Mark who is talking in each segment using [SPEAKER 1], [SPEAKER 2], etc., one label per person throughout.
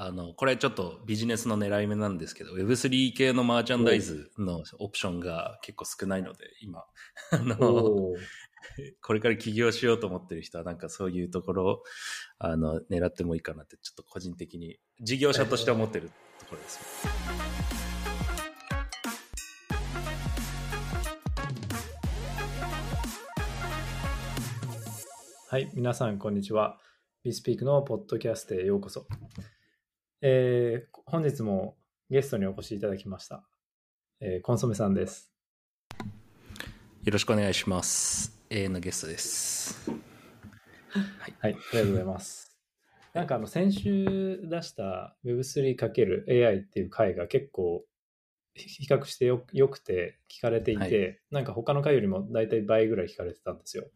[SPEAKER 1] あの、これちょっとビジネスの狙い目なんですけど、Web3 系のマーチャンダイズのオプションが結構少ないので、今、あの、これから起業しようと思ってる人は、なんかそういうところを、あの、狙ってもいいかなって、ちょっと個人的に、事業者として思ってるところです。
[SPEAKER 2] はい、皆さん、こんにちは。ビスピークのポッドキャストへようこそ。えー、本日もゲストにお越しいただきました。えー、コンソメさんです。
[SPEAKER 1] よろしくお願いします。永遠のゲストです。
[SPEAKER 2] はい、はい、ありがとうございます。なんかあの先週出した Web3×AI っていう回が結構比較してよよくて聞かれていて、はい、なんか他の回よりも大体倍ぐらい聞かれてたんですよ。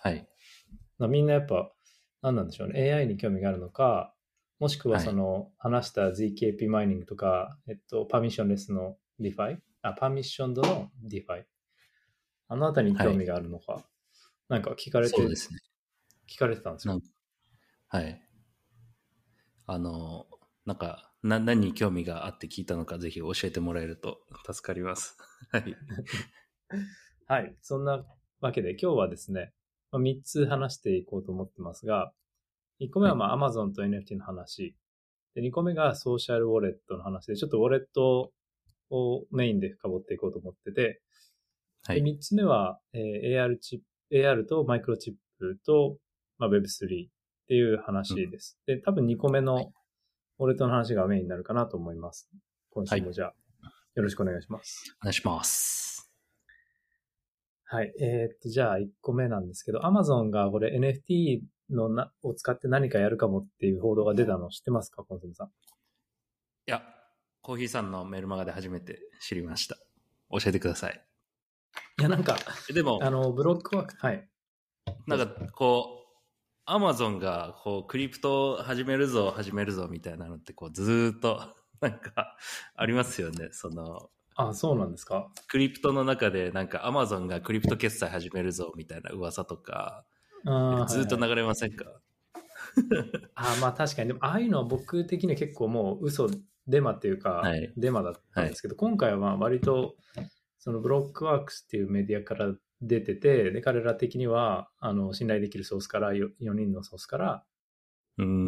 [SPEAKER 1] はい。
[SPEAKER 2] みんなやっぱ何なんでしょうね。AI に興味があるのか、もしくはその、話した ZKP マイニングとか、えっと、パーミッションレスの DeFi、あ、パーミッションドの DeFi。あのあたりに興味があるのか、はい、なんか聞かれて、
[SPEAKER 1] そうですね。
[SPEAKER 2] 聞かれてたんですよ。
[SPEAKER 1] はい。あの、なんか、な、何に興味があって聞いたのか、ぜひ教えてもらえると助かります。はい。
[SPEAKER 2] はい。そんなわけで、今日はですね、まあ、3つ話していこうと思ってますが、1個目はまあ Amazon と NFT の話。で、2個目がソーシャルウォレットの話で、ちょっとウォレットをメインで深掘っていこうと思ってて、はい、で3つ目は、えー、AR チップ、AR とマイクロチップと、まあ、Web3 っていう話です。うん、で、多分2個目のウォレットの話がメインになるかなと思います。今週もじゃあ、よろしくお願いします。
[SPEAKER 1] お願いします。
[SPEAKER 2] はい。えー、っと、じゃあ1個目なんですけど、Amazon がこれ NFT のな、を使って何かやるかもっていう報道が出たの知ってますか、コンソメさん？い
[SPEAKER 1] や、コーヒーさんのメルマガで初めて知りました。教えてください。
[SPEAKER 2] いや、なんか、
[SPEAKER 1] でも、
[SPEAKER 2] あの、ブロックワーク、はい。
[SPEAKER 1] なんか、こう、アマゾンが、こう、クリプト始めるぞ、始めるぞ、みたいなのって、こう、ずっと、なんか、ありますよね。その、
[SPEAKER 2] あ、そうなんですか？
[SPEAKER 1] クリプトの中で、なんか、アマゾンがクリプト決済始めるぞ、みたいな噂とか、ずっと流れませんか、は い
[SPEAKER 2] あまあ確かに。でも、ああいうのは僕的には結構もう嘘、デマっていうか、はい、デマだったんですけど、はい、今回はまあ割と、その Blockworks っていうメディアから出てて、で、彼ら的には、あの、信頼できるソースから、4, 4人のソースから、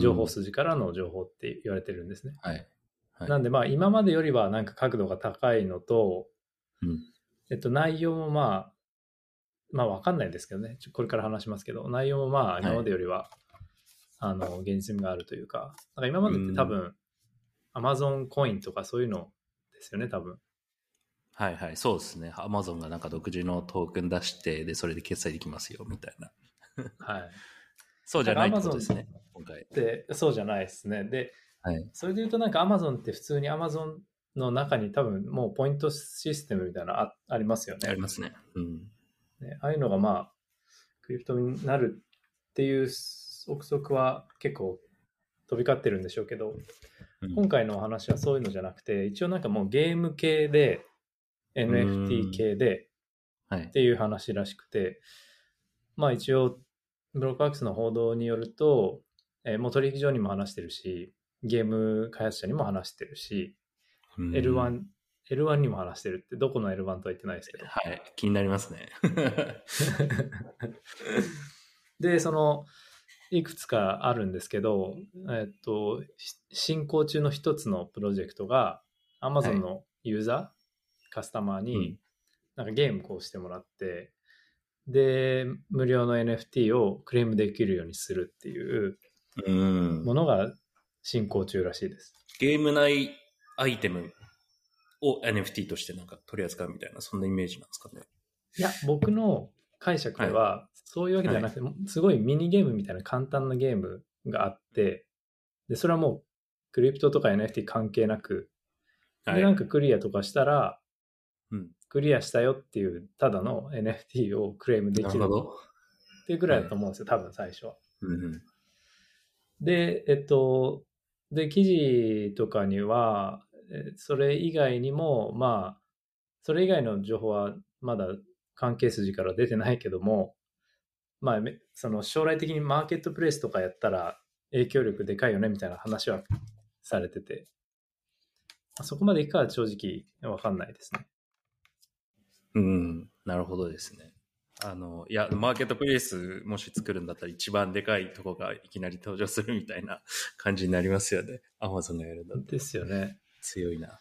[SPEAKER 2] 情報筋からの情報って言われてるんですね。
[SPEAKER 1] はい。
[SPEAKER 2] はい、なんでまあ今までよりはなんか確度が高いのと、
[SPEAKER 1] うん、
[SPEAKER 2] えっと内容もまあまあわかんないですけどね。これから話しますけど、内容もまあ今までよりは、はい、あの、現実味があるというか、か今までって多分、アマゾンコインとかそういうのですよね、多分。
[SPEAKER 1] はいはい、そうですね。アマゾンがなんか独自のトークン出して、で、それで決済できますよ、みたいな。
[SPEAKER 2] はい。
[SPEAKER 1] そうじゃないってことですね、
[SPEAKER 2] 今回。で、そうじゃないですね。で、はい、それで言うとなんかアマゾンって普通にアマゾンの中に多分もうポイントシステムみたいなのあありますよね。
[SPEAKER 1] ありますね。うん。
[SPEAKER 2] ね、ああいうのがまあ、クリプトになるっていう憶測は結構飛び交ってるんでしょうけど、うん、今回のお話はそういうのじゃなくて、一応なんかもうゲーム系で、NFT 系で、っていう話らしくて、はい、まあ一応、 Blockworks の報道によると、えー、もう取引所にも話してるし、ゲーム開発者にも話してるし、L1 L1 にも話してるって、どこの L1 とは言ってないですけど。
[SPEAKER 1] はい、気になりますね。
[SPEAKER 2] で、その、いくつかあるんですけど、えっと、進行中の一つのプロジェクトが、Amazon のユーザー、はい、カスタマーに、なんかゲームこうしてもらって、で、無料の NFT をクレームできるようにするっていうものが進行中らしいです。
[SPEAKER 1] ゲーム内アイテムを NFT としてなんか取り扱うみたいな、そんなイメージなんですかね？
[SPEAKER 2] いや、僕の解釈では、そういうわけではなくて、はい、すごいミニゲームみたいな簡単なゲームがあって、で、それはもう、クリプトとか NFT 関係なく、で、なんかクリアとかしたら、
[SPEAKER 1] うん、
[SPEAKER 2] クリアしたよっていう、ただの NFT をクレームできるっていうぐらいだと思うんですよ、はい、多分最初は。
[SPEAKER 1] うんうん、
[SPEAKER 2] で、えっと、で、記事とかには、それ以外にも、まあ、それ以外の情報はまだ関係筋から出てないけども、まあ、その将来的にマーケットプレイスとかやったら影響力でかいよねみたいな話はされてて、そこまでいくかは正直わかんないですね。
[SPEAKER 1] うん、なるほどですね。あの、いや、マーケットプレイスもし作るんだったら一番でかいとこがいきなり登場するみたいな感じになりますよね。アマゾンがやるんだ
[SPEAKER 2] ですよね。
[SPEAKER 1] 強いな。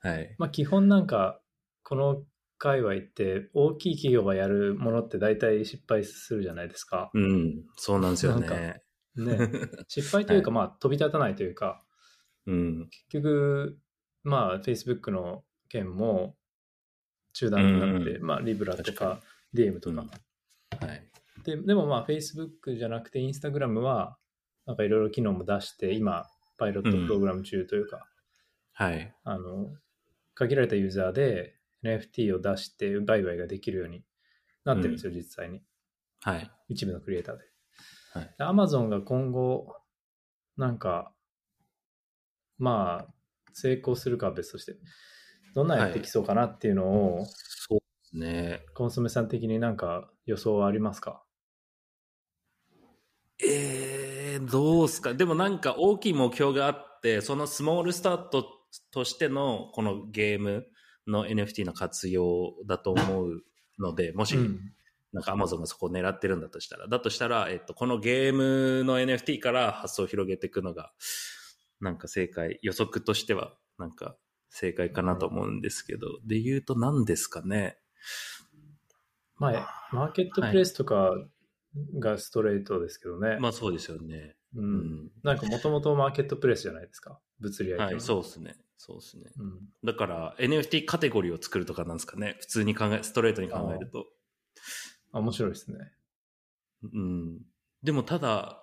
[SPEAKER 1] はい。
[SPEAKER 2] まあ基本なんか、この界隈って大きい企業がやるものって大体失敗するじゃないですか。
[SPEAKER 1] うん、そうなんですよね。
[SPEAKER 2] ね。失敗というか、まあ飛び立たないというか、
[SPEAKER 1] うん、
[SPEAKER 2] 結局、まあ Facebook の件も中断になって、
[SPEAKER 1] うん
[SPEAKER 2] まあリブラと
[SPEAKER 1] 確
[SPEAKER 2] か DM とか、
[SPEAKER 1] はい。
[SPEAKER 2] ででもまあ Facebook じゃなくて Instagram はなんかいろいろ機能も出して今パイロットプログラム中というか、
[SPEAKER 1] はい。
[SPEAKER 2] あの限られたユーザーで NFT を出して売買ができるようになってるんですよ、実際に
[SPEAKER 1] はい。
[SPEAKER 2] 一部のクリエイターで。
[SPEAKER 1] はい
[SPEAKER 2] で Amazon が今後なんかまあ成功するかは別としてどんなやってきそうかなっていうのを、
[SPEAKER 1] そうですね。
[SPEAKER 2] コンソメさん的になんか予想はありますか？
[SPEAKER 1] えー、どうすか？でもなんか大きい目標があって、そのスモールスタートとしてのこのゲームの NFT の活用だと思うので、もし、
[SPEAKER 2] うん
[SPEAKER 1] なんか Amazon がそこを狙ってるんだとしたら、だとしたら、えっと、このゲームの NFT から発想を広げていくのが、なんか正解、予測としては、なんか正解かなと思うんですけど、で言うと何ですかね。
[SPEAKER 2] まあ、マーケットプレイスとかがストレートですけどね。
[SPEAKER 1] まあそうですよね。
[SPEAKER 2] う。
[SPEAKER 1] うんん。
[SPEAKER 2] なんかもともとマーケットプレイスじゃないですか？物理相手の
[SPEAKER 1] はい、そうですね。そうですね。
[SPEAKER 2] うん。
[SPEAKER 1] だから NFT カテゴリーを作るとかなんですかね？普通に考え、ストレートに考えると。
[SPEAKER 2] あ面白いですね。
[SPEAKER 1] うん。でもただ、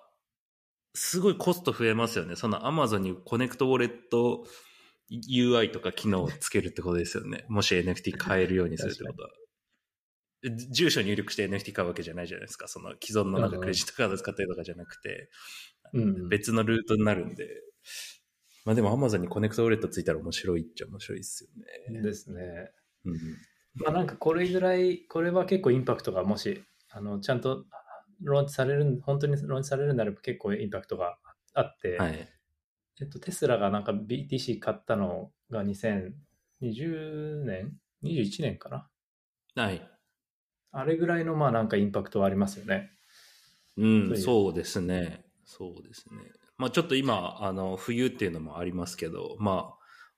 [SPEAKER 1] すごいコスト増えますよね。その Amazon にコネクトウォレット UI とか機能をつけるってことですよね。もし NFT 買えるようにするってことは。じ住所入力して NFT 買うわけじゃないじゃないですか。その既存のなんかクレジットカード使ってるとかじゃなくて、
[SPEAKER 2] うん。
[SPEAKER 1] 別のルートになるんで。まあでも Amazon に connect wallet ついたら面白いっちゃ面白いですよね。
[SPEAKER 2] ですね。
[SPEAKER 1] うん。
[SPEAKER 2] まあなんかこれぐらい、これは結構インパクトがもし、あの、ちゃんとローンチされる、本当にローンチされるならば結構インパクトがあって、
[SPEAKER 1] はい。
[SPEAKER 2] えっと、テスラがなんか BTC 買ったのが2020年 ?21 年かな？
[SPEAKER 1] はい。
[SPEAKER 2] あれぐらいのまあなんかインパクトはありますよね。
[SPEAKER 1] うん、
[SPEAKER 2] そう
[SPEAKER 1] ですね。そうですね。まあちょっと今、あの、冬っていうのもありますけど、ま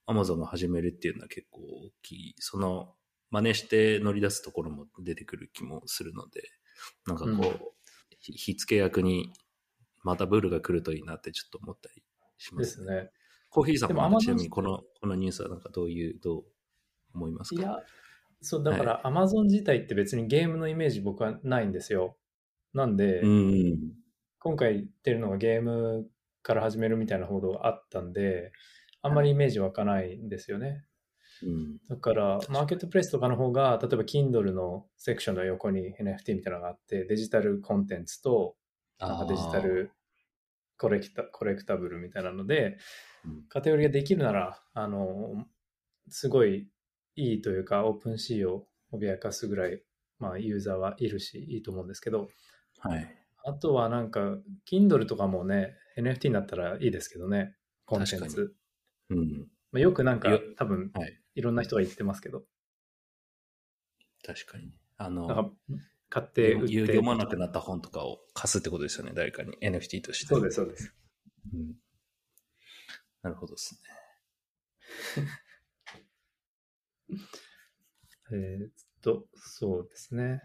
[SPEAKER 1] あ、アマゾンが始めるっていうのは結構大きい。その、真似して乗り出すところも出てくる気もするので、なんかこう、
[SPEAKER 2] うん
[SPEAKER 1] ひ火付け役にまたブルが来るといいなってちょっと思ったりしま
[SPEAKER 2] ですす
[SPEAKER 1] ね。
[SPEAKER 2] ね。
[SPEAKER 1] コーヒーさん
[SPEAKER 2] でも
[SPEAKER 1] ちなみにこの、このニュースはなんかどういう、どう思いますか？
[SPEAKER 2] いや、そう、だから Amazon 自体って別にゲームのイメージ僕はないんですよ。なんで、
[SPEAKER 1] うん。
[SPEAKER 2] 今回言ってるのがゲームから始めるみたいな報道があったんで、あんまりイメージ湧かないんですよね。
[SPEAKER 1] うん。
[SPEAKER 2] だから、マーケットプレイスとかの方が、例えば Kindle のセクションの横に NFT みたいなのがあって、デジタルコンテンツとなんかデジタルコレクタコレクタブルみたいなので、
[SPEAKER 1] うん
[SPEAKER 2] カテゴリーができるなら、あの、すごいいいというか、オープンシーを脅かすぐらい、まあ、ユーザーはいるし、いいと思うんですけど、
[SPEAKER 1] はい。
[SPEAKER 2] あとはなんか、Kindle とかもね、NFT になったらいいですけどね、コンテン
[SPEAKER 1] 確
[SPEAKER 2] ツ。
[SPEAKER 1] うん。
[SPEAKER 2] まあ、よくなんか
[SPEAKER 1] よ、
[SPEAKER 2] 多分、
[SPEAKER 1] はい。
[SPEAKER 2] いろんな人が言ってますけど、
[SPEAKER 1] 確かに。あの、
[SPEAKER 2] 買って売って。
[SPEAKER 1] 読読まなくなった本とかを貸すってことですよね、誰かに。NFT として。
[SPEAKER 2] そうです、そうです。
[SPEAKER 1] うんなるほどです
[SPEAKER 2] えーっと、そうですね。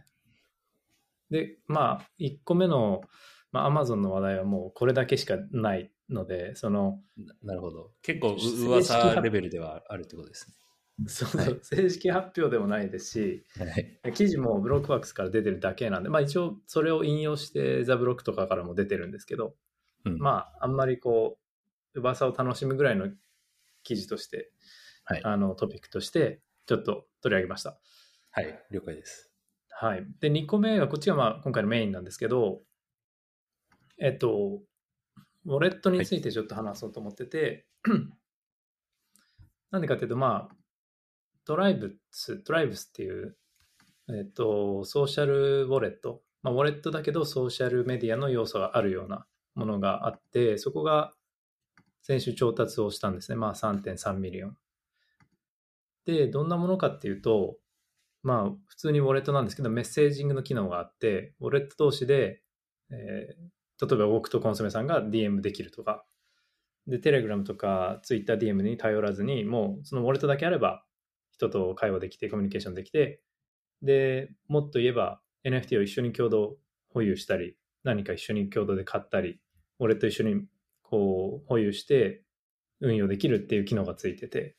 [SPEAKER 2] で、まあ、1個目の、まあ、Amazon の話題はもうこれだけしかないので、その、
[SPEAKER 1] ね。ななるほど。結構噂レベルではあるってことです
[SPEAKER 2] そうそう
[SPEAKER 1] はい
[SPEAKER 2] 正式発表でもないですし、
[SPEAKER 1] ね。はい。
[SPEAKER 2] 記事も Blockworks から出てるだけなんで、まあ一応それを引用して The Block とかからも出てるんですけど、
[SPEAKER 1] うん
[SPEAKER 2] まああんまりこう、噂を楽しむぐらいの記事として、
[SPEAKER 1] はい。
[SPEAKER 2] あのトピックとしてちょっと取り上げました。
[SPEAKER 1] はい。了解です。
[SPEAKER 2] はい。で、2個目が、こっちがまあ今回のメインなんですけど、えっと、ウォレットについてちょっと話そうと思ってて、なんでかっていうと、まあ、Tribes、Tribes っていう、えっと、 social wallet、まあ、ウォレットだけどソーシャルメディアの要素があるようなものがあって、そこが、先週調達をしたんですね。まあ3.3 million。で、どんなものかっていうと、まあ普通にウォレットなんですけど、メッセージングの機能があって、ウォレット同士で、えー、例えば僕とコンソメさんが DM できるとか、で、テレグラムとか TwitterDM に頼らずに、もうそのウォレットだけあれば人と会話できて、コミュニケーションできて、で、もっと言えば NFT を一緒に共同保有したり、何か一緒に共同で買ったり、俺と一緒にこう保有して運用できるっていう機能がついてて、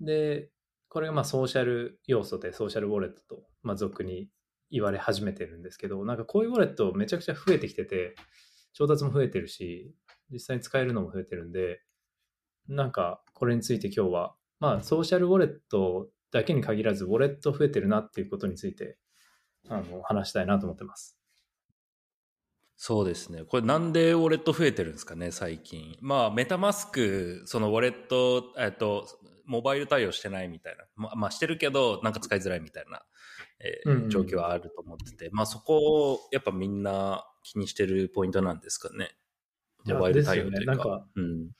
[SPEAKER 2] で、これがまあソーシャル要素でソーシャルウォレットと、まあ、俗に言われ始めてるんですけど、なんかこういうウォレットめちゃくちゃ増えてきてて、調達も増えてるし、実際に使えるのも増えてるんで、なんかこれについて今日は、まあソーシャルウォレットだけに限らず、ウォレット増えてるなっていうことについて、あの、話したいなと思ってます。
[SPEAKER 1] そうですね。これなんでウォレット増えてるんですかね、最近。まあ、メタマスク、そのウォレット、えっと、モバイル対応してないみたいな。ままあ、してるけど、なんか使いづらいみたいな、えー、うんうん、状況はあると思ってて、まあ、そこを、やっぱみんな気にしてるポイントなんですかね。
[SPEAKER 2] モバイル対応というか。ね、なんか、うん。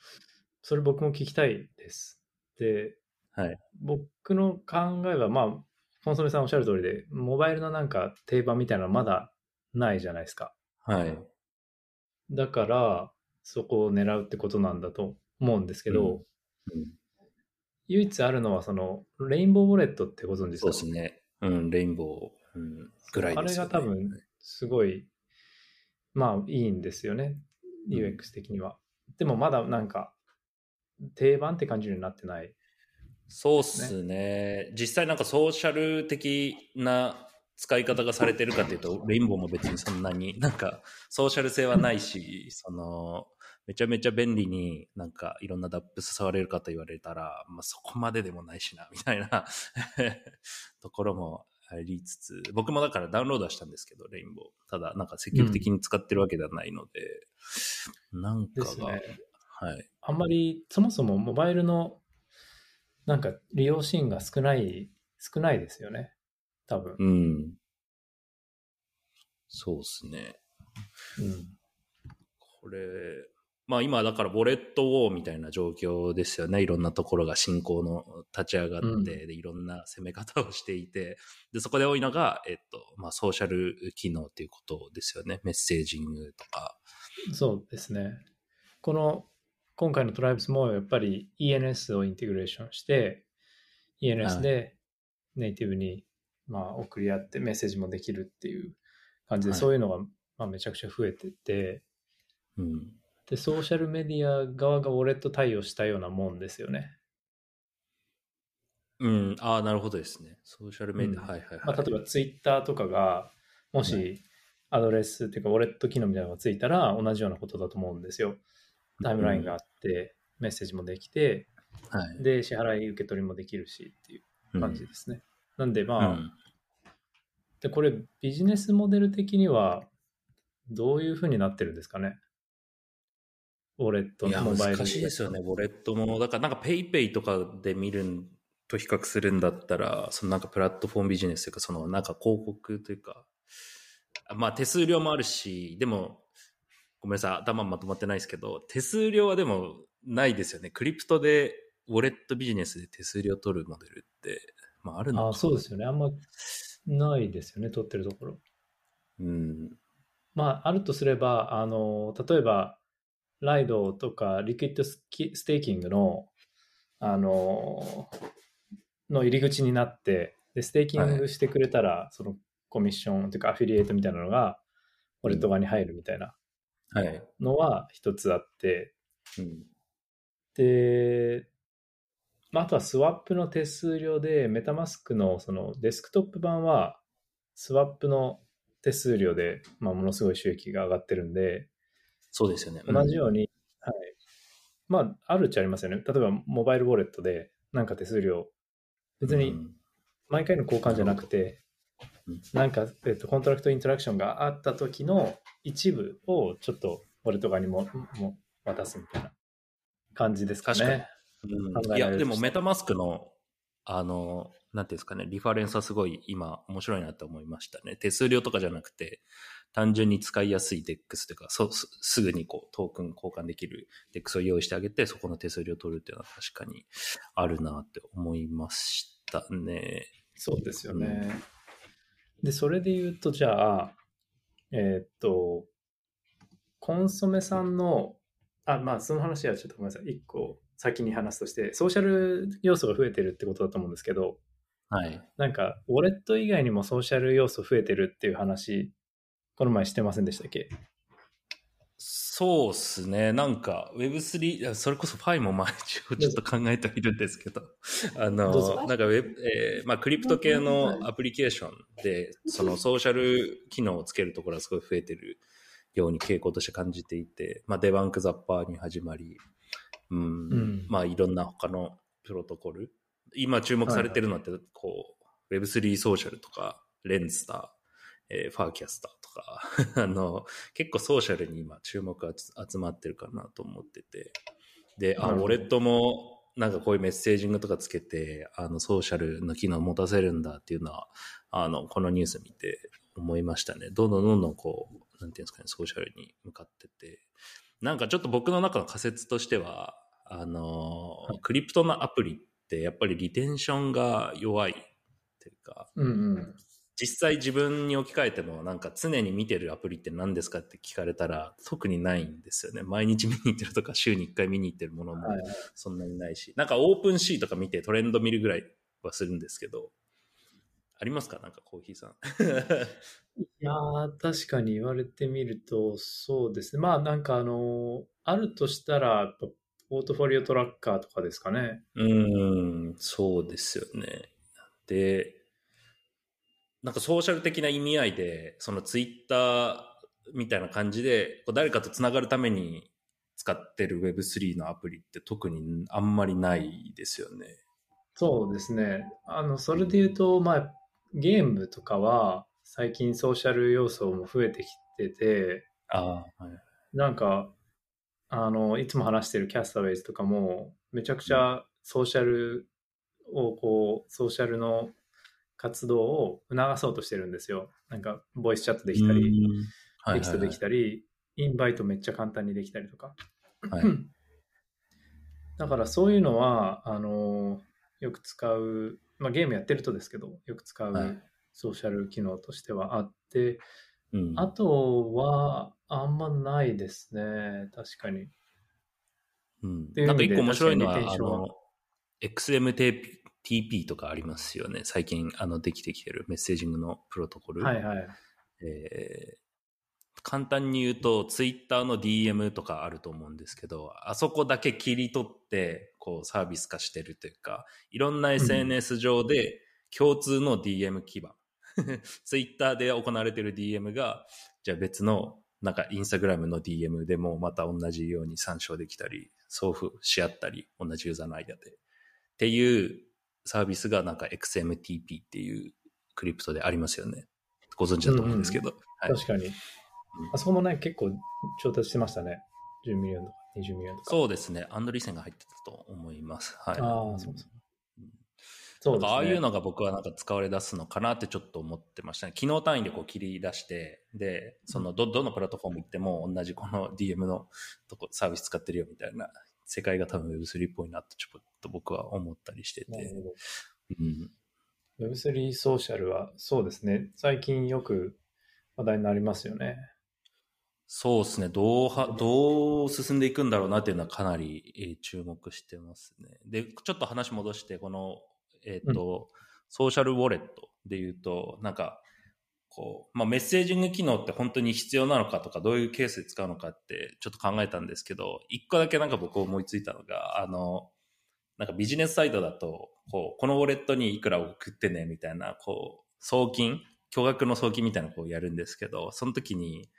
[SPEAKER 2] それ僕も聞きたいです。で、
[SPEAKER 1] はい。
[SPEAKER 2] 僕の考えは、まあ、コンソメさんおっしゃる通りで、モバイルのなんか定番みたいなのまだないじゃないですか。
[SPEAKER 1] はい。
[SPEAKER 2] だから、そこを狙うってことなんだと思うんですけど、うんうん、唯一あるのは、その、レインボーウォレットってご存知ですか？
[SPEAKER 1] そうですね。うん、レインボー、うん、ぐらい
[SPEAKER 2] ですよ、ね、あれが多分、すごい、まあ、いいんですよね。UX 的には。でも、まだなんか、定番って感じになってない。
[SPEAKER 1] そうっすね。実際なんかソーシャル的な使い方がされてるかっていうと、レインボーも別にそんなに なんかソーシャル性はないし、その、めちゃめちゃ便利になんかいろんなダップス触れるかと言われたら、まあそこまででもないしな、みたいな ところもありつつ、僕もだからダウンロードはしたんですけど、レインボー。ただなんか積極的に使ってるわけではないので、うん、なんかが、ね、はい。
[SPEAKER 2] あんまりそもそもモバイルのなんか利用シーンが少ない、少ないですよね。多分。
[SPEAKER 1] うん。そうっすね。
[SPEAKER 2] うん。
[SPEAKER 1] これ、まあ今だからボレットウォーみたいな状況ですよね。いろんなところが進行の立ち上がって、うん、でいろんな攻め方をしていて、で、そこで多いのが、えっと、まあソーシャル機能っていうことですよね。メッセージングとか。
[SPEAKER 2] そうですね。この今回のトライブスもやっぱり ENS をインテグレーションして、ENS でネイティブにまあ送り合ってメッセージもできるっていう感じで、そういうのがまあめちゃくちゃ増えてて、
[SPEAKER 1] うん、
[SPEAKER 2] で、ソーシャルメディア側がウォレット対応したようなもんですよね。
[SPEAKER 1] うん、ああ、なるほどですね。ソーシャルメディア、
[SPEAKER 2] う
[SPEAKER 1] ん、はいはいはい。
[SPEAKER 2] まあ、例えばツイッターとかが、もしアドレスっていうか、ウォレット機能みたいなのがついたら同じようなことだと思うんですよ。タイムラインがあって、メッセージもできて、
[SPEAKER 1] はい、
[SPEAKER 2] で、支払い受け取りもできるしっていう感じですね。うん、なんでまあ、うん、で、これビジネスモデル的にはどういうふうになってるんですかね？ウォレット
[SPEAKER 1] のモバイル。難しいですよね、ウォレットも。だからなんか PayPay とかで見ると比較するんだったら、そのなんかプラットフォームビジネスというか、そのなんか広告というか、まあ手数料もあるし、でもごめんなさい、頭まとまってないですけど、手数料はでもないですよね。クリプトで、ウォレットビジネスで手数料取るモデルって、まああるのか
[SPEAKER 2] あそうですよね。あんまないですよね、取ってるところ。
[SPEAKER 1] うん。
[SPEAKER 2] まあ、あるとすれば、あの、例えば、 Lido とか liquid staking の、あの、の入り口になって、で、ステーキングしてくれたら、はい、そのコミッションというかアフィリエイトみたいなのが、ウォレット側に入るみたいな。のは一つあって、
[SPEAKER 1] うん、
[SPEAKER 2] で、まあ、あとはスワップの手数料で、メタマスクのそのデスクトップ版は、スワップの手数料で、まあ、ものすごい収益が上がってるんで、
[SPEAKER 1] そうですよね。
[SPEAKER 2] 同じように、はい。まあ、あるっちゃありますよね。例えば、モバイルウォレットで、なんか手数料、別に、毎回の交換じゃなくて、なんか、えっと、 contract interaction があった時の一部をちょっと俺とかにもも渡すみたいな感じですかね。
[SPEAKER 1] うん、いや、でもメタマスクのあの、なんていうんですかね、リファレンスはすごい今面白いなと思いましたね。手数料とかじゃなくて、単純に使いやすい DEX というか、そすすぐにこうトークン交換できる DEX を用意してあげて、そこの手数料を取るっていうのは確かにあるなって思いましたね。
[SPEAKER 2] そうですよね。うん、で、それで言うと、じゃあ、えー、っと、コンソメさんの、あ、まあ、その話はちょっとごめんなさい。一個先に話すとして、ソーシャル要素が増えてるってことだと思うんですけど、
[SPEAKER 1] はい。
[SPEAKER 2] なんか、ウォレット以外にもソーシャル要素増えてるっていう話この前してませんでしたっけ？
[SPEAKER 1] そうっすね。なんか Web3、それこそファイも毎日ちょっと考えているんですけど、あの、なんか Web、えー、まあクリプト系のアプリケーションで、そのソーシャル機能をつけるところはすごい増えてるように傾向として感じていて、まあデバンクザッパーに始まり、うん、うん、まあいろんな他のプロトコル、今注目されてるのって、こう、Web3 ソーシャルとか、レンスター、えー、ファーキャスターとか あの、結構ソーシャルに今注目が集まってるかなと思ってて。で、あ、ウォレットもなんかこういうメッセージングとかつけて、あの、ソーシャルの機能を持たせるんだっていうのは、あの、このニュース見て思いましたね。どんどんどんどんこう、なんていうんですかね、ソーシャルに向かってて。なんかちょっと僕の中の仮説としては、あの、クリプトのアプリってやっぱりリテンションが弱いっていうか、
[SPEAKER 2] うんうん、
[SPEAKER 1] 実際自分に置き換えてもなんか常に見てるアプリって何ですかって聞かれたら特にないんですよね。毎日見に行ってるとか週に1回見に行ってるものもそんなにないし、なんかオープンシーとか見てトレンド見るぐらいはするんですけど、ありますか？なんかコーヒーさん。
[SPEAKER 2] いやー、確かに言われてみるとそうですね。まあなんかあのー、あるとしたら、ポートフォリオトラッカーとかですかね。
[SPEAKER 1] うん、そうですよね。で、なんかソーシャル的な意味合いで、そのツイッターみたいな感じで、こう誰かとつながるために使ってる Web3 のアプリって特にあんまりないですよね。
[SPEAKER 2] そうですね。あの、それで言うと、まあ、ゲームとかは最近ソーシャル要素も増えてきてて、
[SPEAKER 1] あはい、
[SPEAKER 2] なんか、あの、いつも話してるキャスターウェイズとかも、めちゃくちゃソーシャルをこう、ソーシャルの活動を促そうとしてるんですよ。なんか、ボイスチャットできたり、テキストできたり、インバイトめっちゃ簡単にできたりとか。はい、だからそういうのは、あのよく使う、まあ、ゲームやってるとですけど、よく使うソーシャル機能としてはあって、
[SPEAKER 1] はい、
[SPEAKER 2] あとは、あんまないですね。確かに。
[SPEAKER 1] うん、なんか一個面白いのは、あの、XMT TP とかありますよね。最近あのできてきてるメッセージングのプロトコル。
[SPEAKER 2] はいはい。
[SPEAKER 1] えー、簡単に言うと、ツイッターの DM とかあると思うんですけど、あそこだけ切り取って、こうサービス化してるというか、いろんな SNS 上で共通の DM 基盤。ツイッターで行われてる DM が、じゃあ別のなんかインスタグラムの DM でもまた同じように参照できたり、送付し合ったり、同じユーザーの間で。っていうサービスがなんか XMTP っていうクリプトでありますよね。ご存知だと思うんですけど。うん
[SPEAKER 2] うんはい、確かに。あそこもね、結構調達してましたね。10 million とか20 million とか。
[SPEAKER 1] そうですね。アンドリーセンが入ってたと思います。はい。
[SPEAKER 2] ああ、そうそう。
[SPEAKER 1] そう、ね、ああいうのが僕はなんか使われ出すのかなってちょっと思ってましたね。機能単位でこう切り出して、で、そのど、どのプラットフォーム行っても同じこの DM のとこサービス使ってるよみたいな世界が多分 Web3 っぽいなとちょっと僕は思ったりしてて。うん、
[SPEAKER 2] Web3 ソーシャルはそうですね。最近よく話題になりますよね。
[SPEAKER 1] そうですね。どうは、どう進んでいくんだろうなっていうのはかなり、えー、注目してますね。で、ちょっと話戻して、この、えっ、ー、と、うん、ソーシャルウォレットで言うと、なんか、こう、まあ、メッセージング機能って本当に必要なのかとか、どういうケースで使うのかってちょっと考えたんですけど、一個だけなんか僕思いついたのが、あの、なんかビジネスサイトだと、こう、このウォレットにいくら送ってね、みたいな、こう、送金、巨額の送金みたいなこうやるんですけど、その時に、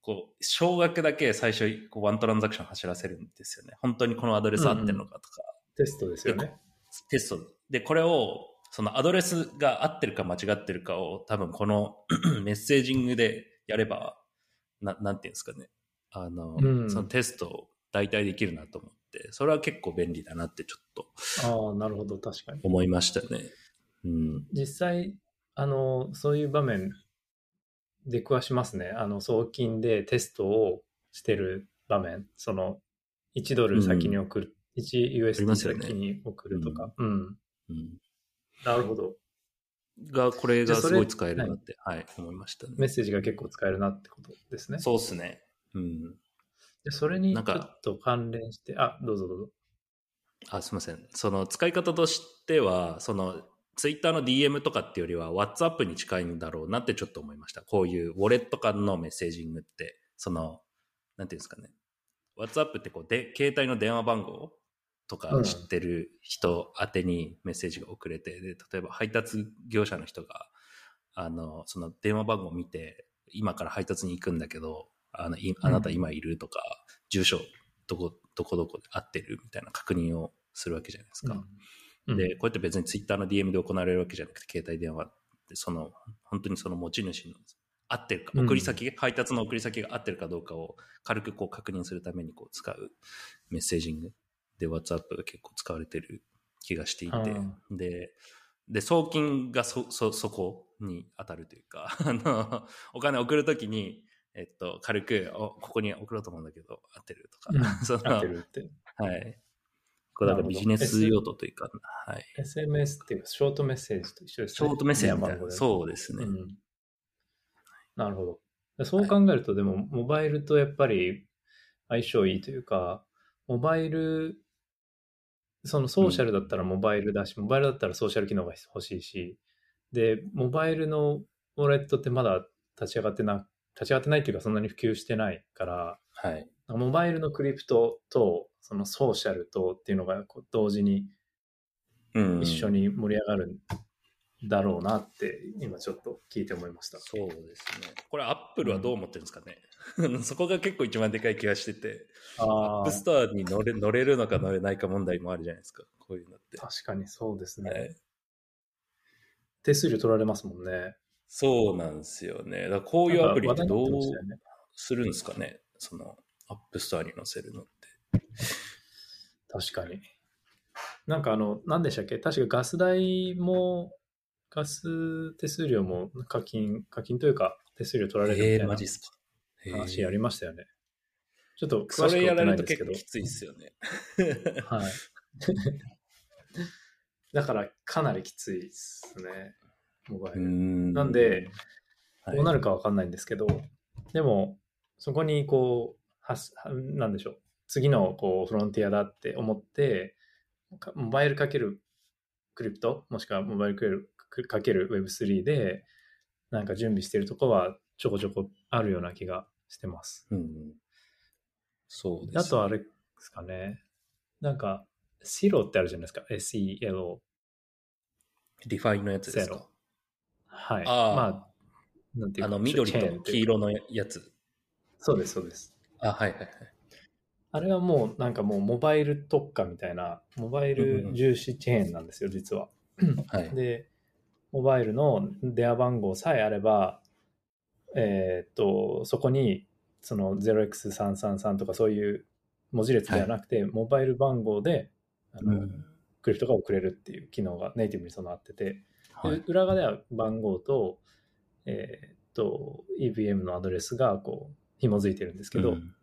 [SPEAKER 1] こう、少額だけ最初、こう、ワントランザクション走らせるんですよね。本当にこのアドレス合ってるのかとか。
[SPEAKER 2] うん、テストですよね。
[SPEAKER 1] テスト。で、これを、そのアドレスが合ってるか間違ってるかを多分この メッセージングでやれば、ななんていうんですかね。あの、うん、そのテストを代替できるなと思って、それは結構便利だなってちょっと
[SPEAKER 2] ああ、なるほど、確かに。
[SPEAKER 1] 思いましたね。うん。
[SPEAKER 2] 実際、あの、そういう場面、出くわしますね。あの、送金でテストをしてる場面。その、1ドル先に送る、うん、1USD 先に送るとか。ね、うん。うん。なるほど。
[SPEAKER 1] が、これがすごい使えるなって、はい、はい、思いましたね。
[SPEAKER 2] メッセージが結構使えるなってことですね。
[SPEAKER 1] そうっすね。うん。
[SPEAKER 2] で、それにちょっと関連して、あ、どうぞどうぞ。
[SPEAKER 1] あ、すみません。その使い方としては、その、ツイッターの DM とかっていうよりは、WhatsApp に近いんだろうなってちょっと思いました。こういうウォレット間のメッセージングって、その、なんていうんですかね。WhatsApp ってこうで、携帯の電話番号とか知ってる人宛てにメッセージが送れて、で、例えば配達業者の人が、あの、その電話番号を見て、今から配達に行くんだけど、あの、あなた今いるとか、住所、どこ、どこどこで合ってるみたいな確認をするわけじゃないですか。うん、で、こうやって別にツイッターの DM で行われるわけじゃなくて、携帯電話で、その、本当にその持ち主の合ってるか、送り先、うん、配達の送り先が合ってるかどうかを軽くこう確認するためにこう使うメッセージングで WhatsApp が結構使われてる気がしていて、で、で、送金がそ、そ、そこに当たるというか、あの、お金送るときに、えっと、軽く、お、ここに送ろうと思うんだけど、合ってるとか。
[SPEAKER 2] うん、その合ってるって。
[SPEAKER 1] はい。これだからビジネス用途というか、はい。
[SPEAKER 2] SMS っていうか、ショートメッセージと一緒です
[SPEAKER 1] ね。ショートメッセージみたいな。そうですね、うん。
[SPEAKER 2] なるほど。そう考えると、でも、モバイルとやっぱり相性いいというか、モバイル、そのソーシャルだったらモバイルだし、モバイルだったらソーシャル機能が欲しいし、で、モバイルのウォレットってまだ立ち上がってな立ち上がってないっていうかそんなに普及してないから、
[SPEAKER 1] はい、
[SPEAKER 2] モバイルのクリプトとそのソーシャルとっていうのがこう同時に一緒に盛り上がるんだろうなって今ちょっと聞いて思いました。
[SPEAKER 1] そうですね。これアップルはどう思ってるんですかね、うん、そこが結構一番でかい気がしてて、アップストアに乗れ乗れるのか乗れないか問題もあるじゃないですか。こういうのって。
[SPEAKER 2] 確かにそうですね。はい、手数料取られますもんね。
[SPEAKER 1] そうなんですよね。だこういうアプリってどうするんですかね、その、アップストアに載せるのって。
[SPEAKER 2] 確かに。なんかあの、何でしたっけ？確かガス代も、ガス手数料も課金、課金というか手数料取られるみたいな話ありましたよね。ちょっと
[SPEAKER 1] 詳しくやられると結構きついっすよね。
[SPEAKER 2] はい。だからかなりきついっすね。モバイル。なんで、どうなるかわかんないんですけど、はい、でも、そこにこう、はなんでしょう、次のこうフロンティアだって思って、モバイルかけるクリプト、もしくはモバイルかける Web3 で、なんか準備してるとこはちょこちょこあるような気がしてます。
[SPEAKER 1] うん、そうです、
[SPEAKER 2] ね、あとあれですかね。なんか、セロってあるじゃないですか。
[SPEAKER 1] CELO。 ReFi のやつですか？
[SPEAKER 2] はい。あまあ、
[SPEAKER 1] なんていうか。あの、緑と黄色のやつ。
[SPEAKER 2] そうです、そうです。
[SPEAKER 1] あ、はいはいはい。
[SPEAKER 2] あれはもう、なんかもう、モバイル特化みたいな、モバイル重視チェーンなんですよ、実は。はい。で、モバイルの電話番号さえあれば、えー、っと、そこに、その 0x333 とかそういう文字列ではなくて、はい、モバイル番号で、あの、うん、クリプトが送れるっていう機能がネイティブに備わってて、はい、裏側では番号と、えー、っと、EVM のアドレスがこう、紐づいてるんですけど、うん、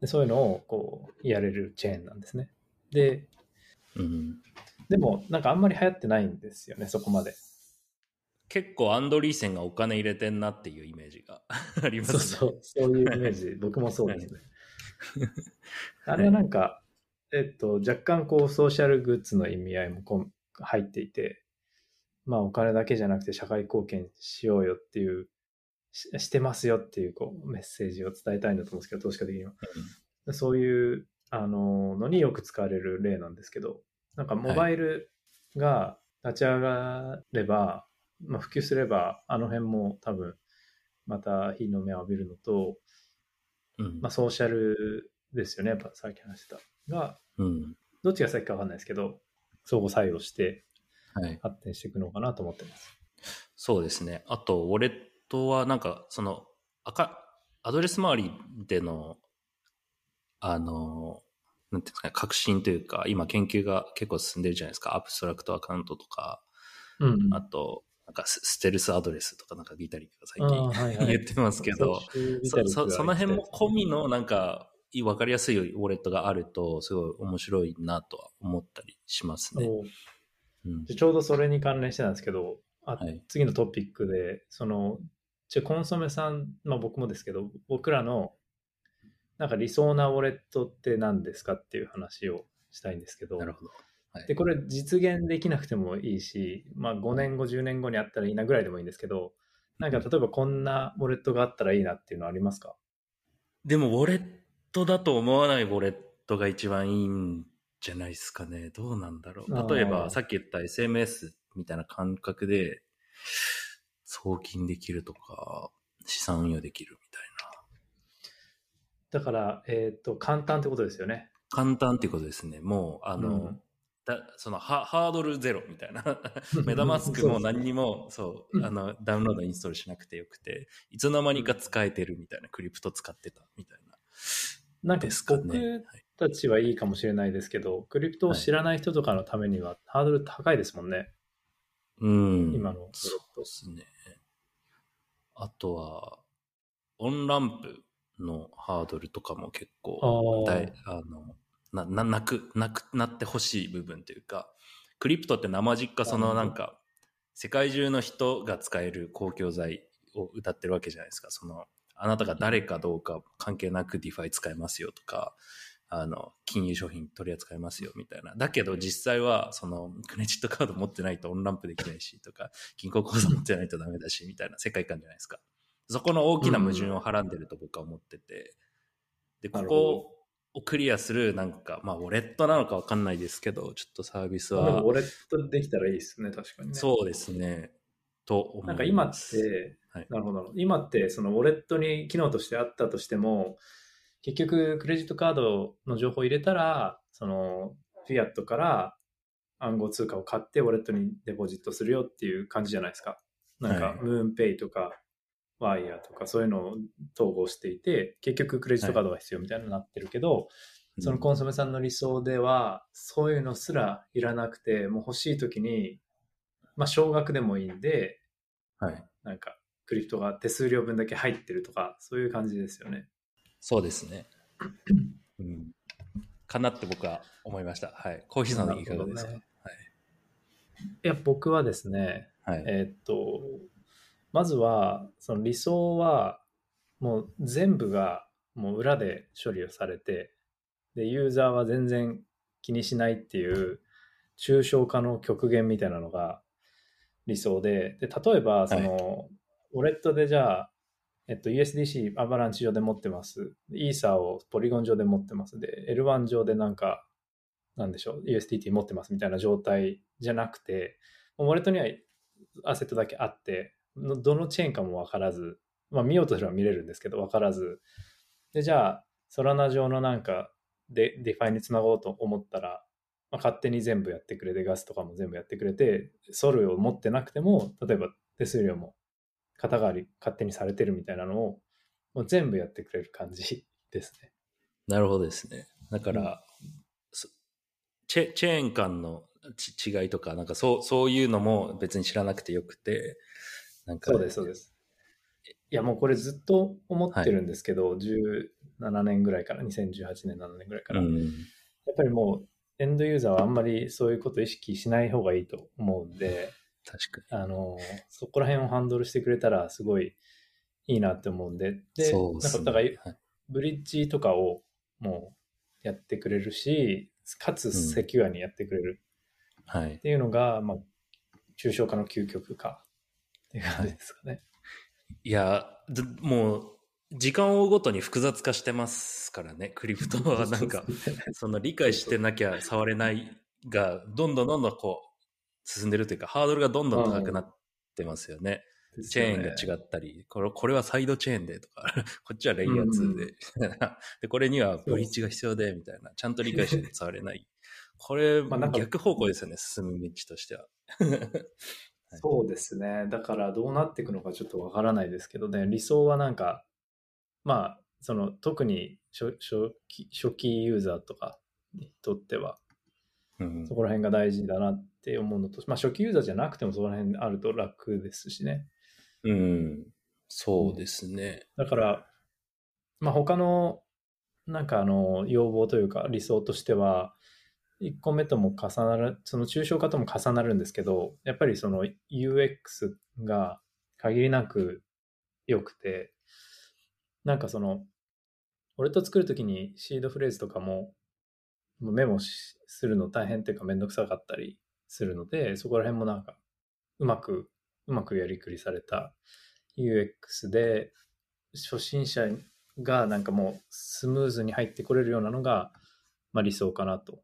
[SPEAKER 2] でそういうのをこう、やれるチェーンなんですね。で、
[SPEAKER 1] うん、
[SPEAKER 2] でも、なんかあんまり流行ってないんですよね、そこまで。
[SPEAKER 1] 結構アンドリーセンがお金入れてんなっていうイメージが ありますね。
[SPEAKER 2] そうそう、そういうイメージ、僕もそうですね。あれはなんか、えっと、若干こう、ソーシャルグッズの意味合いもこ入っていて、まあお金だけじゃなくて社会貢献しようよっていう、ししてますよっていうこうメッセージを伝えたいんだと思うんですけど、投資家的には。うん、そういうあののによく使われる例なんですけど、なんかモバイルが立ち上がれば、はい、まあ、普及すれば、あの辺も多分また日の目を浴びるのと、うん、まあ、ソーシャルですよね、やっぱさっき話した。が、
[SPEAKER 1] うん、
[SPEAKER 2] どっちが先かわかんないですけど、相互作用して、発展していくのかなと思ってます。
[SPEAKER 1] そうですね。あと、ウォレットはなんか、その、赤、アドレス周りでの、あの、なんていうんですかね、革新というか、今研究が結構進んでるじゃないですか。アブストラクトアカウントとか、
[SPEAKER 2] うん
[SPEAKER 1] あと、なんかスステルスアドレスとかなんかビタリックが最近、言ってますけど、そそその辺も込みのなんか、わかりやすいウォレットがあると、すごい面白いなとは思ったりしますね。う。ん、
[SPEAKER 2] ちょうどそれに関連してたんですけど、あ
[SPEAKER 1] はい。
[SPEAKER 2] 次のトピックで、その、じゃコンソメさん、まあ僕もですけど、僕らの、なんか理想なウォレットって何ですかっていう話をしたいんですけど、
[SPEAKER 1] なるほど。はい
[SPEAKER 2] で、これ実現できなくてもいいし、まあ5年後、10年後にあったらいいなぐらいでもいいんですけど、なんか例えばこんなウォレットがあったらいいなっていうのはありますか？
[SPEAKER 1] でも、ウォレットだと思わないウォレットが一番いいんじゃないですかね。どうなんだろう。例えば、さっき言った SMS みたいな感覚で、送金できるとか、資産運用できるみたいな。
[SPEAKER 2] だから、えっ、と、簡単ってことですよね。
[SPEAKER 1] 簡単っていうことですね。もう、あの、
[SPEAKER 2] うん
[SPEAKER 1] だそのハハードルゼロみたいな。メタマスクも何にも、そう、あの、ダウンロードインストールしなくてよくて、いつの間にか使えてるみたいな、クリプト使ってたみたいな。
[SPEAKER 2] なんか僕たちはいいかもしれないですけど、クリプトを知らない人とかのためにはハードル高いですもんね。
[SPEAKER 1] うん。
[SPEAKER 2] 今の
[SPEAKER 1] そうですね。あとは、オンランプのハードルとかも結構
[SPEAKER 2] あ
[SPEAKER 1] の、な、な、なく、なくなってほしい部分というか、クリプトって生実家そのなんか、世界中の人が使える公共財を歌ってるわけじゃないですか。その、あなたが誰かどうか関係なく DeFi 使えますよとか、あの、金融商品取り扱いますよみたいな。だけど実際は、その、クレジットカード持ってないとオンランプできないしとか、銀行口座持ってないとダメだしみたいな世界観じゃないですか。そこの大きな矛盾をはらんでると僕は思ってて。で、ここをクリアする、なんか、まあ、ウォレットなのかわかんないですけど、ちょっとサービス
[SPEAKER 2] で
[SPEAKER 1] は
[SPEAKER 2] も、ウォレットできたらいいですね、確かにね。
[SPEAKER 1] そうですね。と。
[SPEAKER 2] なんか今って、
[SPEAKER 1] はい
[SPEAKER 2] なるほど。今って、そのウォレットに機能としてあったとしても、結局、クレジットカードの情報を入れたら、その、フィアットから暗号通貨を買って、ウォレットにデポジットするよっていう感じじゃないですか。なんか
[SPEAKER 1] はい、
[SPEAKER 2] ムーンペイとか、ワイヤーとか、そういうのを統合していて、結局クレジットカードが必要みたいになってるけど、そのコンソメさんの理想では、そういうのすらいらなくて、もう欲しい時に、まあ、少額でもいいんで、
[SPEAKER 1] はい。
[SPEAKER 2] なんか、クリプトが手数料分だけ入ってるとか、そういう感じですよね。
[SPEAKER 1] そうですね。うん。かなって僕は思いました。はい。コーヒーさんいかがですか、
[SPEAKER 2] なるいや、僕はですね、
[SPEAKER 1] はい。はい。
[SPEAKER 2] えーっと、まずは、その理想は、もう全部がもう裏で処理をされて、で、ユーザーは全然気にしないっていう、抽象化の極限みたいなのが理想で、で、例えば、その、ウォレットでじゃあ、えっと、USDC アバランチ上で持ってます。イーサーをポリゴン上で持ってます。で、L1 上でなんか、なんでしょう、USDT 持ってますみたいな状態じゃなくて、もうウォレットにはアセットだけあって、のどのチェーンかもわからず、まあ見ようとすれば見れるんですけど、わからず、で、じゃあ、ソラナ上のなんかで、 DeFi につなごうと思ったら、まあ、勝手に全部やってくれて、ガスとかも全部やってくれて、ソルを持ってなくても、例えば手数料も肩代わり勝手にされてるみたいなのを、もう全部やってくれる感じ ですね。
[SPEAKER 1] なるほどですね。だから、そチェチェーン間のち違いとか、なんかそうそういうのも別に知らなくてよくて、なんか、
[SPEAKER 2] そうです、そうです。いや、もうこれずっと思ってるんですけど、17年ぐらいから、2018年、7年ぐらいから、
[SPEAKER 1] うん。
[SPEAKER 2] やっぱりもう、エンドユーザーはあんまりそういうことを意識しない方がいいと思うんで、
[SPEAKER 1] 確か
[SPEAKER 2] あの、そこら辺をハンドルしてくれたらすごいいいなって思うんで、
[SPEAKER 1] に。
[SPEAKER 2] で、
[SPEAKER 1] そうですね。
[SPEAKER 2] なんかだから
[SPEAKER 1] はい
[SPEAKER 2] ブリッジとかをもうやってくれるし、かつセキュアにやってくれる
[SPEAKER 1] はい
[SPEAKER 2] っ。ていうのが、まあ、抽象化の究極かっていう感じですかね。
[SPEAKER 1] いや、ずもう、時間を追うごとに複雑化してますからね、クリプトはなんか、その理解してなきゃ触れないが、どんどんどんどんこう、進んでるというか、ハードルがどんどん高くなってますよね。チェーンが違ったり、これこれはサイドチェーンでとか、こっちはレイヤー2で、で、これにはブリッジが必要で、みたいな、ちゃんと理解して触れない。これ、逆方向ですよね、進む道としては。
[SPEAKER 2] そうですね。だからどうなっていくのかちょっとわからないですけどね、理想はなんか、まあ、その特に初初期初期ユーザーとかにとっては。
[SPEAKER 1] うん
[SPEAKER 2] そこら辺が大事だなって思うのと、まあ初期ユーザーじゃなくてもそこら辺あると楽ですしね。
[SPEAKER 1] うん。そうですね。
[SPEAKER 2] だから、まあ他の、なんかあの、要望というか理想としては、1個目とも重なる、その抽象化とも重なるんですけど、やっぱりその UX が限りなく良くて、なんかその、俺と作るときにシードフレーズとかもメモするの大変っていうかめんどくさかったりするので、そこら辺もなんかうまく、うまくやりくりされた UX で、初心者がなんかもうスムーズに入ってこれるようなのが、まあ、理想かなと。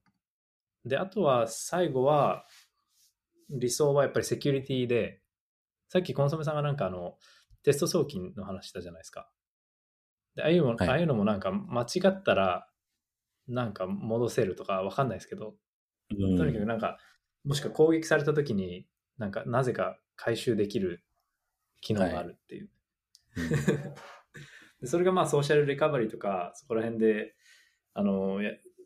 [SPEAKER 2] で、あとは最後は、理想はやっぱりセキュリティで、さっきコンソメさんがなんかあの、テスト送金の話したじゃないですか。で、ああいうも、
[SPEAKER 1] はい
[SPEAKER 2] ああいうのもなんか間違ったら、なんか戻せるとかわかんないですけど、
[SPEAKER 1] うん
[SPEAKER 2] とにかくなんか、もしくは攻撃された時に、なんかなぜか回収できる機能があるっていう。でそれがまあソーシャルリカバリーとか、そこら辺で、あの、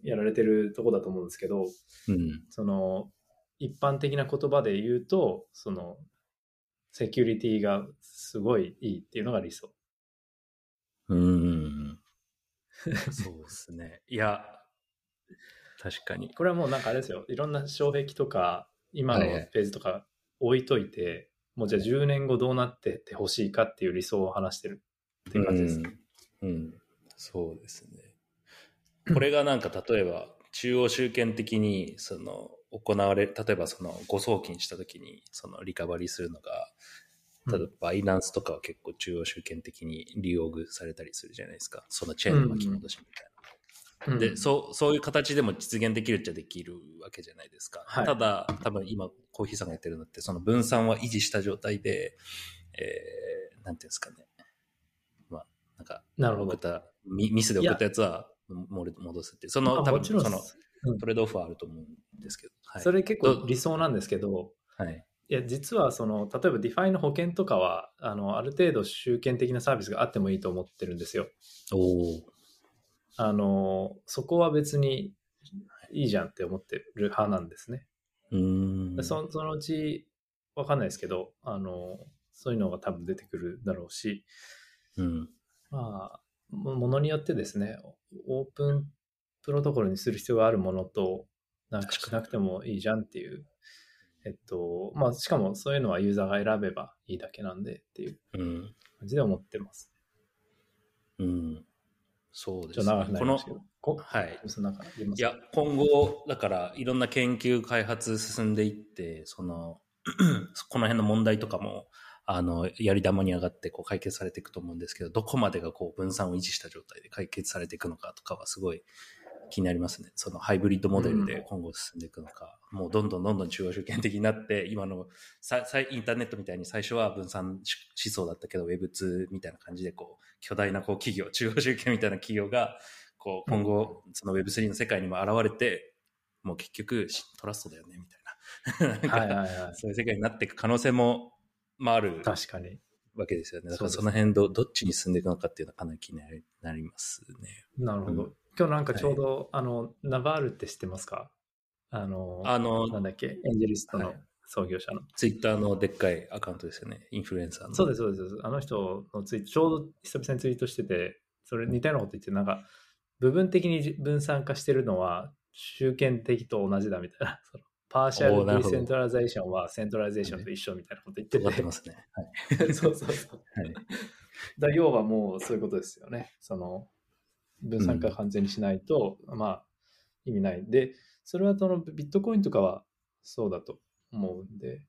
[SPEAKER 2] ややられてるとこだと思うんですけど、
[SPEAKER 1] うん。
[SPEAKER 2] その、一般的な言葉で言うと、その、セキュリティがすごいいいっていうのが理想。
[SPEAKER 1] うん。そうですね。いや、確かに。
[SPEAKER 2] これはもうなんかあれですよ。いろんな障壁とか、今の
[SPEAKER 1] はいはい
[SPEAKER 2] ページとか置いといて、もうじゃあ10年後どうなっててほしいかっていう理想を話してるっていう感じです。
[SPEAKER 1] うん。うん。そうですね。これがなんか例えば、中央集権的に、その、行われ、例えばその、誤送金した時に、その、リカバリーするのが、例えば、バイナンスとかは結構中央集権的に利用されたりするじゃないですか。そのチェーンの巻き戻しみたいな。
[SPEAKER 2] うん
[SPEAKER 1] で、そう、そういう形でも実現できるっちゃできるわけじゃないですか。
[SPEAKER 2] はい
[SPEAKER 1] ただ、多分今、コーヒーさんがやってるのって、その分散は維持した状態で、えー、なんていうんですかね。まあ、なんか、
[SPEAKER 2] なるほど。
[SPEAKER 1] ミミスで送ったやつは戻すっていう。その、多分
[SPEAKER 2] あもちろん
[SPEAKER 1] その、
[SPEAKER 2] うん
[SPEAKER 1] トレードオフはあると思うんですけど。はい。
[SPEAKER 2] それ結構理想なんですけど、
[SPEAKER 1] はい。
[SPEAKER 2] いや、実はその、例えば DeFi の保険とかは、あの、ある程度集権的なサービスがあってもいいと思ってるんですよ。
[SPEAKER 1] おお
[SPEAKER 2] あの、そこは別にいいじゃんって思ってる派なんですね。
[SPEAKER 1] うーん。
[SPEAKER 2] そそのうち、わかんないですけど、あの、そういうのが多分出てくるだろうし、
[SPEAKER 1] うん。
[SPEAKER 2] まあ、もものによってですね、オープンプロトコルにする必要があるものと、なんかしなくてもいいじゃんっていう、えっと、まあ、しかもそういうのはユーザーが選べばいいだけなんでっていう
[SPEAKER 1] うん。
[SPEAKER 2] 感じで思ってます。
[SPEAKER 1] うん。そう
[SPEAKER 2] ちょっと
[SPEAKER 1] ですね。
[SPEAKER 2] 長くなりましたけど。こ
[SPEAKER 1] はい。
[SPEAKER 2] い
[SPEAKER 1] や、今後、だから、いろんな研究開発進んでいって、その、この辺の問題とかも、あの、やり玉に上がって、こう、解決されていくと思うんですけど、どこまでがこう、分散を維持した状態で解決されていくのかとかは、すごい気になりますね。その、ハイブリッドモデルで今後進んでいくのか、もう、どんどんどんどん中央集権的になって、今のささインターネットみたいに最初は分散思想だったけど、Web2 みたいな感じで、こう、巨大なこう企業、中央集権みたいな企業が、こう、今後、その Web3 の世界にも現れて、もう結局、しトラストだよね、みたいな。なんか
[SPEAKER 2] はいはいはい。
[SPEAKER 1] そういう世界になっていく可能性も、まあ、ある
[SPEAKER 2] 確かに。
[SPEAKER 1] わけですよね。だから
[SPEAKER 2] そ
[SPEAKER 1] の辺ど、どっちに進んでいくのかっていうのはかなり気になりなりますね。
[SPEAKER 2] なるほど。
[SPEAKER 1] うん
[SPEAKER 2] 今日なんかちょうど、あの、ナバールって知ってますか？あの、
[SPEAKER 1] あの、
[SPEAKER 2] なんだっけ、エンジェリストの
[SPEAKER 1] はい
[SPEAKER 2] 創業者の。
[SPEAKER 1] ツイッターのでっかいアカウントですよね。インフルエンサーの。
[SPEAKER 2] そうです、そうです。あの人のツイート、ちょうど久々にツイートしてて、それ似たようなこと言って、なんか、部分的に分散化してるのは、集権的と同じだみたいな。そ の partial decentralization は centralization と一緒みたいなこと言ってて。
[SPEAKER 1] 尖ってますね。はい。
[SPEAKER 2] そうそうそう。
[SPEAKER 1] はい。
[SPEAKER 2] だ要はもうそういうことですよね。その分散化完全にしないと、まあ意味ない。で、それはそのビットコインとかはそうだと思うんで、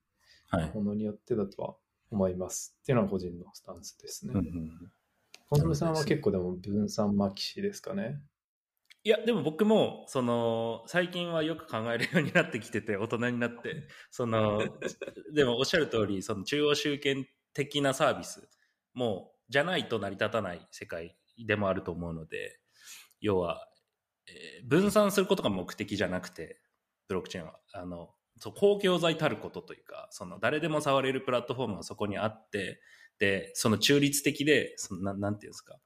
[SPEAKER 1] はい。
[SPEAKER 2] ものによってだとは思います。っていうのは個人のスタンスですね。
[SPEAKER 1] うんうん
[SPEAKER 2] さんは結構でも分散 maxi ですかね。
[SPEAKER 1] いや、でも僕も、その、最近はよく考えるようになってきてて、大人になって、その、でもおっしゃる通り、その中央集権的なサービスも、じゃないと成り立たない世界でもあると思うので、要は、えー分散することが目的じゃなくて、ブロックチェーンは、あの、そう公共財たることというか、その誰でも触れるプラットフォームがそこにあって、で、その中立的で、そのななんていうんですか、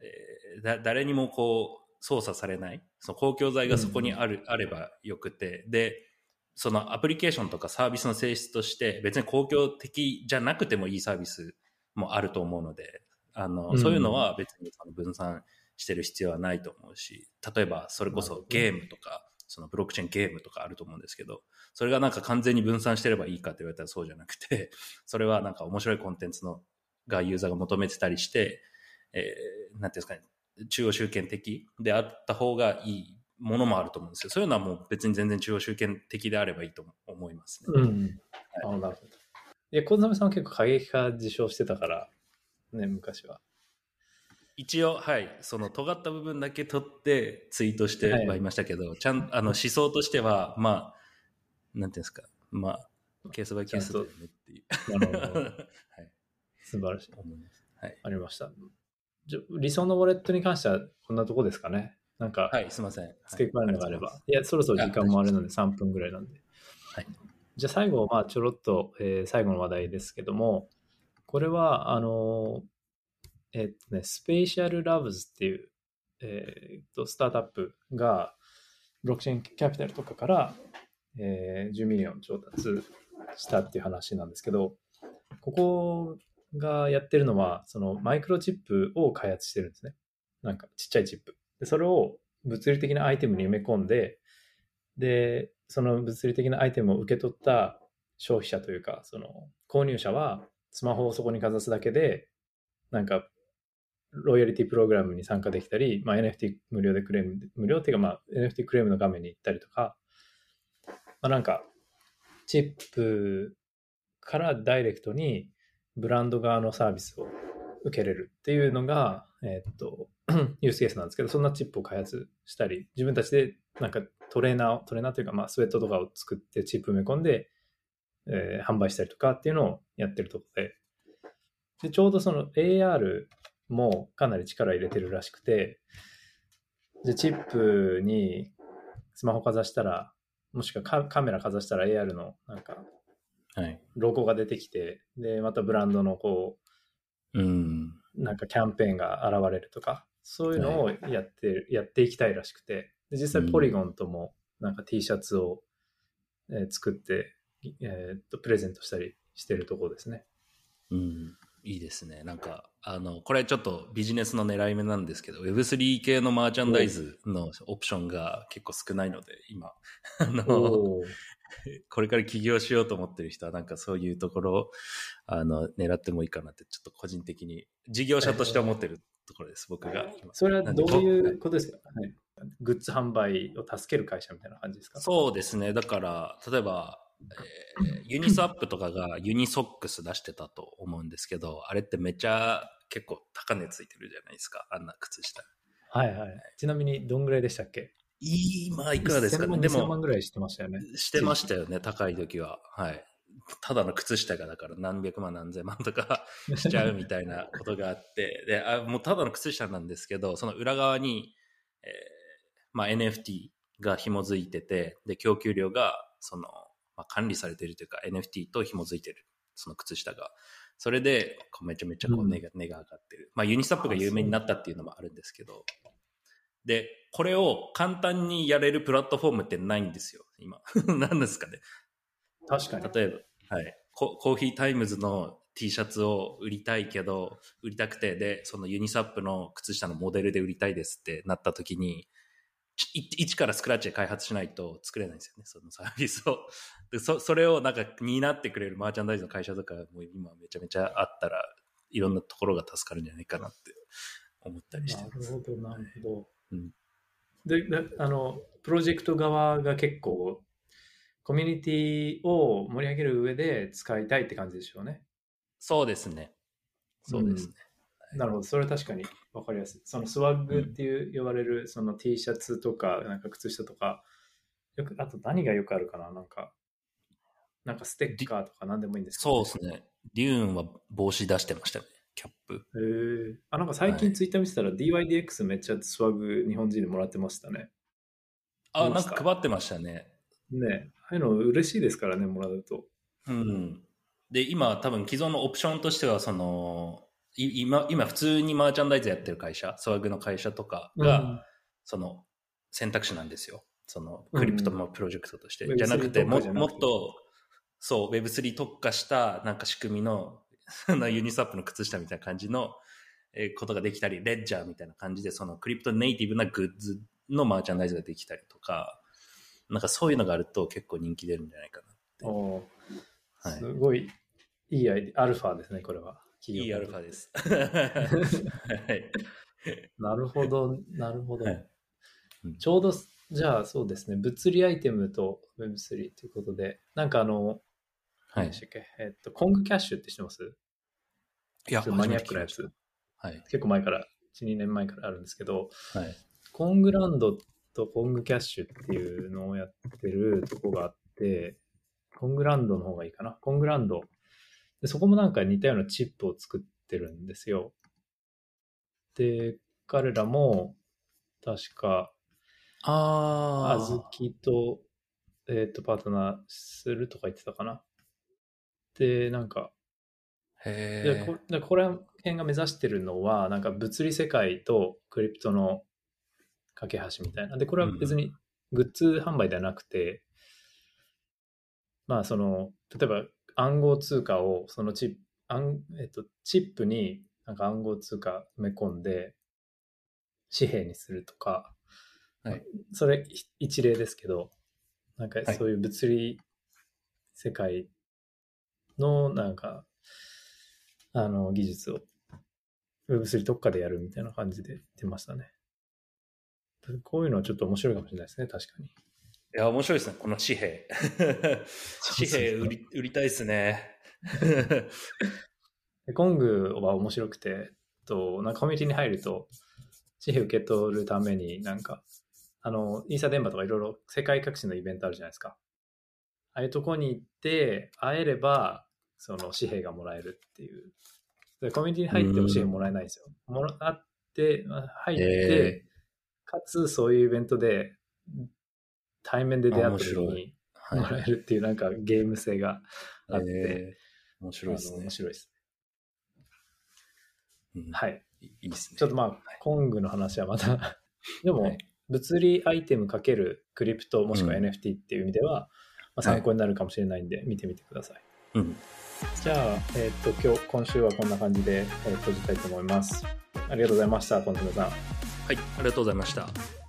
[SPEAKER 1] えーだ誰にもこう、操作されない、その公共財がそこにある、あればよくて、で、そのアプリケーションとかサービスの性質として別に公共的じゃなくてもいいサービスもあると思うので、あの、
[SPEAKER 2] うん。
[SPEAKER 1] そういうのは別にその分散してる必要はないと思うし、例えばそれこそゲームとか、そのブロックチェーンゲームとかあると思うんですけど、それがなんか完全に分散してればいいかって言われたらそうじゃなくて、それはなんか面白いコンテンツのがユーザーが求めてたりして、えーなんていうんですかね、中央集権的であった方がいいものもあると思うんですよ。そういうのはもう別に全然中央集権的であればいいと思いますね。
[SPEAKER 2] うん。あなるほど。いや、小爪さんは結構過激化自称してたから、ね、昔は。
[SPEAKER 1] 一応、はい、その尖った部分だけ取ってツイートしてはいましたけど、ちゃんあの思想としては、まあ、なんていうんですか、まあ、ケースバイケースだよねっていう。
[SPEAKER 2] なるほど。
[SPEAKER 1] はい、
[SPEAKER 2] 素晴らしい。
[SPEAKER 1] 思います。はい。
[SPEAKER 2] ありました。理想のウォレットに関してはこんなとこですかね？なんか、
[SPEAKER 1] はい、すみません。
[SPEAKER 2] 付け加えるのがあれば。
[SPEAKER 1] はい
[SPEAKER 2] い、や、そろそろ時間もあるので3分ぐらいなんで。
[SPEAKER 1] はい。
[SPEAKER 2] じゃあ最後、まあちょろっと、えー最後の話題ですけども、これは、あのーえっとね、スペーシャルラブズっていう、えーっと、スタートアップが、ブロックチェーンキャピタルとかから、えー10ミリオン調達したっていう話なんですけど、ここがやってるのは、そのマイクロチップを開発してるんですね。なんかちっちゃいチップ。で、それを物理的なアイテムに埋め込んで、で、その物理的なアイテムを受け取った消費者というか、その購入者はスマホをそこにかざすだけで、なんか、ロイヤリティプログラムに参加できたり、まあ、NFT 無料でクレーム、無料っていうか、まあ、NFT クレームの画面に行ったりとか、まあ、なんか、チップからダイレクトにブランド側のサービスを受けれるっていうのが、えーっと、ユースケースなんですけど、そんなチップを開発したり、自分たちでなんかトレーナーを、トレーナーというか、まあ、スウェットとかを作ってチップ埋め込んで、えー販売したりとかっていうのをやってるところで、で、ちょうどその AR もかなり力入れてるらしくて、で、チップにスマホかざしたら、もしくはカメラかざしたら AR のなんか。ロゴが出てきて、で、またブランドのこ
[SPEAKER 1] うん。
[SPEAKER 2] う、なんかキャンペーンが現れるとか、そういうのをやって、やっていきたいらしくて、で実際ポリゴンともなんか T シャツを、えー作って、えーっと、プレゼントしたりしてるところですね。
[SPEAKER 1] うん。いいですね。なんか、あの、これちょっとビジネスの狙い目なんですけど、Web3 系のマーチャンダイズのオプションが結構少ないので、今、あの、これから起業しようと思ってる人は、なんかそういうところを、あの、狙ってもいいかなって、ちょっと個人的に、事業者として思ってるところです、僕が今。
[SPEAKER 2] それはどういうことですか、はい、グッズ販売を助ける会社みたいな感じですか？
[SPEAKER 1] そうですね。だから、例えば、えーユニスワップとかがユニソックス出してたと思うんですけど、あれってめっちゃ結構高値ついてるじゃないですか。あんな靴下。
[SPEAKER 2] はいはい。ちなみにどんぐらいでしたっけ？
[SPEAKER 1] 今いくらですか
[SPEAKER 2] 1000万
[SPEAKER 1] ね。で
[SPEAKER 2] 2000万
[SPEAKER 1] も、
[SPEAKER 2] ぐらいしてましたよね。
[SPEAKER 1] してましたよね、高い時は。はい。ただの靴下がだから何百万何千万とか しちゃうみたいなことがあって、で、あもうただの靴下なんですけど、その裏側に、えーまあ、NFT が紐づいてて、で、供給量が、その、まあ、管理されているというか、NFT と紐づいてる、その靴下が。それで、こうめちゃめちゃこう値が,、値が上がってる。まあ、ユニスワップが有名になったっていうのもあるんですけど、で、これを簡単にやれるプラットフォームってないんですよ、今。何ですかね。
[SPEAKER 2] 確かに。
[SPEAKER 1] 例えば、はい。コーヒータイムズの T シャツを売りたいけど、売りたくて、で、そのユニスワップの靴下のモデルで売りたいですってなった時に、一からスクラッチで開発しないと作れないんですよね、そのサービスを。で、そ、それをなんか担ってくれるマーチャンダイズの会社とかも今めちゃめちゃあったら、いろんなところが助かるんじゃないかなって思ったりして
[SPEAKER 2] な
[SPEAKER 1] ます。
[SPEAKER 2] るほど、なるほど。
[SPEAKER 1] うん
[SPEAKER 2] でで、あの、プロジェクト側が結構、コミュニティを盛り上げる上で使いたいって感じでしょうね。
[SPEAKER 1] そうですね。そうですね。
[SPEAKER 2] なるほど、それは確かに分かりやすい。そのスワッグっていう呼ばれる、その T シャツとか、なんか靴下とか、よく、あと何がよくあるかな？なんか、なんかステッカーとか何でもいいんですけど、
[SPEAKER 1] そうですね。デューンは帽子出してましたね、キャップ。
[SPEAKER 2] へえ。あ、なんか最近ツイッター見てたら DYDX めっちゃスワグ日本人でもらってましたね。
[SPEAKER 1] あ、なん
[SPEAKER 2] か
[SPEAKER 1] か配ってましたね。
[SPEAKER 2] ねああいうの嬉しいですからね、もらうと。
[SPEAKER 1] うん。で、今多分既存のオプションとしては、その、い今、今普通にマーチャンダイズやってる会社、 swag の会社とかが、その選択肢なんですよ。そのクリプトのプロジェクトとして。
[SPEAKER 2] うん
[SPEAKER 1] じゃなくて
[SPEAKER 2] Web3
[SPEAKER 1] も、もっと、そう、Web3 特化したなんか仕組みの、あのユニスワップの靴下みたいな感じの、えーことができたり、レッジャーみたいな感じで、そのクリプトネイティブなグッズのマーチャンダイズができたりとか、なんかそういうのがあると結構人気出るんじゃないかな。はい
[SPEAKER 2] す。ごいいいアイデア、アルファですね、これは。
[SPEAKER 1] いいアルファです。はい。
[SPEAKER 2] なるほど、なるほど。
[SPEAKER 1] はいうん
[SPEAKER 2] ちょうど、じゃあそうですね、物理アイテムと Web3 ということで、なんかあの、
[SPEAKER 1] はい
[SPEAKER 2] 何でし。たっけ、えっと、コングキャッシュって知ってます？
[SPEAKER 1] いや
[SPEAKER 2] マニアックなやつ。
[SPEAKER 1] はい。
[SPEAKER 2] 結構前から、1、2年前からあるんですけど、
[SPEAKER 1] はい。
[SPEAKER 2] コングランドとコングキャッシュっていうのをやってるとこがあって、コングランドの方がいいかな？コングランド。でそこもなんか似たようなチップを作ってるんですよ。で、彼らも、確か、
[SPEAKER 1] あ
[SPEAKER 2] あずきと、えっ、と、パートナーするとか言ってたかな？で、なんか、
[SPEAKER 1] へ
[SPEAKER 2] でこでここら辺が目指してるのは、なんか物理世界とクリプトの架け橋みたいな。で、これは別にグッズ販売ではなくて、まあ、その、例えば暗号通貨を、そのチップ、暗えっと、チップになんか暗号通貨埋め込んで、紙幣にするとか、
[SPEAKER 1] はい。
[SPEAKER 2] それい一例ですけど、なんか
[SPEAKER 1] はい。
[SPEAKER 2] そういう物理世界のなんか、あの、技術を Web3 特化でやるみたいな感じで言ってましたね。こういうのはちょっと面白いかもしれないですね、確かに。
[SPEAKER 1] いや、面白いですね、この紙幣。紙幣売り売りたいですね。
[SPEAKER 2] でコングは面白くて、と、なんかコミュニティに入ると、紙幣受け取るためになんか、あの、イーサ電波とかいろいろ世界各地のイベントあるじゃないですか。ああいうとこに行って、会えれば、その紙幣がもらえるっていう。でコミュニティに入っても紙幣もらえないんですよ。もらって、まあ入って、
[SPEAKER 1] え
[SPEAKER 2] かつそういうイベントで対面で出会った時に
[SPEAKER 1] はい
[SPEAKER 2] もらえるっていうなんかゲーム性があって、
[SPEAKER 1] えー面白いですね
[SPEAKER 2] 面。白いです。
[SPEAKER 1] うん
[SPEAKER 2] はい。
[SPEAKER 1] いいですね。
[SPEAKER 2] ちょっとまあ、コングの話はまた、でも、
[SPEAKER 1] はい
[SPEAKER 2] 物理アイテムかけるクリプトもしくは
[SPEAKER 1] うん
[SPEAKER 2] NFT っていう意味では、まあ、参考になるかもしれないんで、見てみてください。
[SPEAKER 1] うん。
[SPEAKER 2] じゃあ、えっ、と、今日、今週はこんな感じで、えー閉じたいと思います。ありがとうございました、コンテナさん。
[SPEAKER 1] はい、ありがとうございました。